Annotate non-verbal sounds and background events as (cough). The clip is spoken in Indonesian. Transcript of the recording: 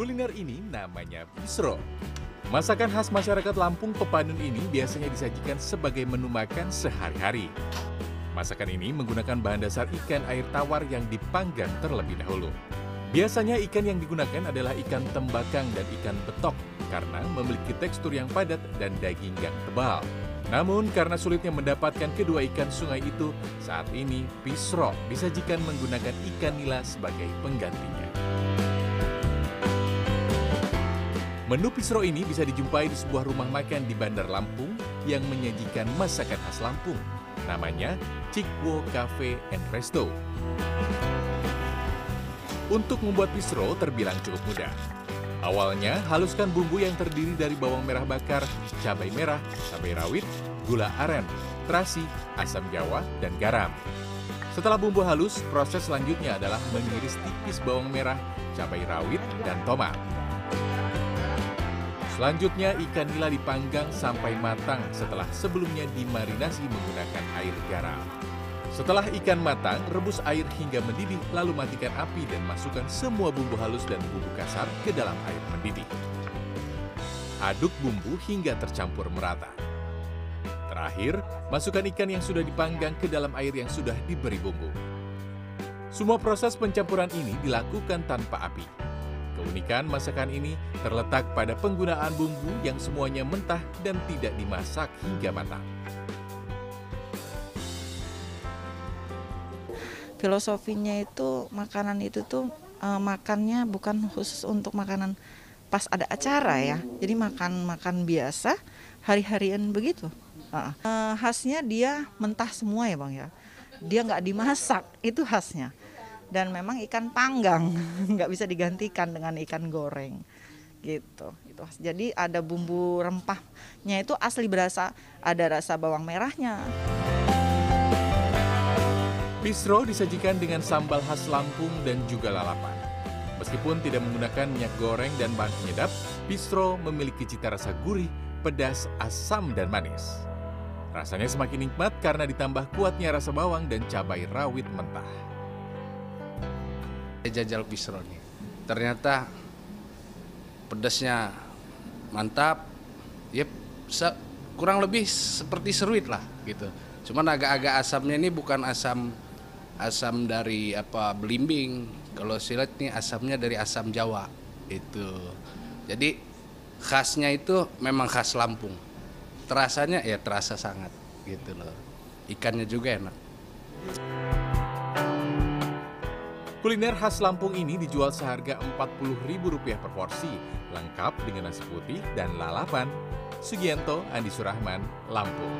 Kuliner ini namanya pisro. Masakan khas masyarakat Lampung Pepadun ini biasanya disajikan sebagai menu makan sehari-hari. Masakan ini menggunakan bahan dasar ikan air tawar yang dipanggang terlebih dahulu. Biasanya ikan yang digunakan adalah ikan tembakang dan ikan betok karena memiliki tekstur yang padat dan daging yang tebal. Namun karena sulitnya mendapatkan kedua ikan sungai itu, saat ini pisro disajikan menggunakan ikan nila sebagai penggantinya. Menu pisro ini bisa dijumpai di sebuah rumah makan di Bandar Lampung yang menyajikan masakan khas Lampung. Namanya Cikwo Cafe and Resto. Untuk membuat pisro terbilang cukup mudah. Awalnya, haluskan bumbu yang terdiri dari bawang merah bakar, cabai merah, cabai rawit, gula aren, terasi, asam jawa, dan garam. Setelah bumbu halus, proses selanjutnya adalah mengiris tipis bawang merah, cabai rawit, dan tomat. Selanjutnya ikan nila dipanggang sampai matang setelah sebelumnya dimarinasi menggunakan air garam. Setelah ikan matang, rebus air hingga mendidih lalu matikan api dan masukkan semua bumbu halus dan bumbu kasar ke dalam air mendidih. Aduk bumbu hingga tercampur merata. Terakhir, masukkan ikan yang sudah dipanggang ke dalam air yang sudah diberi bumbu. Semua proses pencampuran ini dilakukan tanpa api. Keunikan masakan ini terletak pada penggunaan bumbu yang semuanya mentah dan tidak dimasak hingga matang. Filosofinya itu makanan itu tuh uh, makannya bukan khusus untuk makanan pas ada acara ya. Jadi makan makan biasa hari-harian begitu. Uh, khasnya dia mentah semua ya bang ya. Dia nggak dimasak itu khasnya dan memang ikan panggang (laughs) nggak bisa digantikan dengan ikan goreng gitu itu jadi ada bumbu rempahnya itu asli berasa ada rasa bawang merahnya Bistro disajikan dengan sambal khas Lampung dan juga lalapan. Meskipun tidak menggunakan minyak goreng dan bahan penyedap, bistro memiliki cita rasa gurih, pedas, asam, dan manis. Rasanya semakin nikmat karena ditambah kuatnya rasa bawang dan cabai rawit mentah. Jajal bistro nih. Ternyata pedasnya mantap. Yep, kurang lebih seperti seruit lah gitu. Cuman agak-agak asamnya ini bukan asam asam dari apa belimbing. Kalau silat nih asamnya dari asam Jawa itu. Jadi khasnya itu memang khas Lampung. Terasanya ya terasa sangat gitu loh. Ikannya juga enak. Kuliner khas Lampung ini dijual seharga Rp40.000 per porsi, lengkap dengan nasi putih dan lalapan. Sugianto, Andi Surahman, Lampung.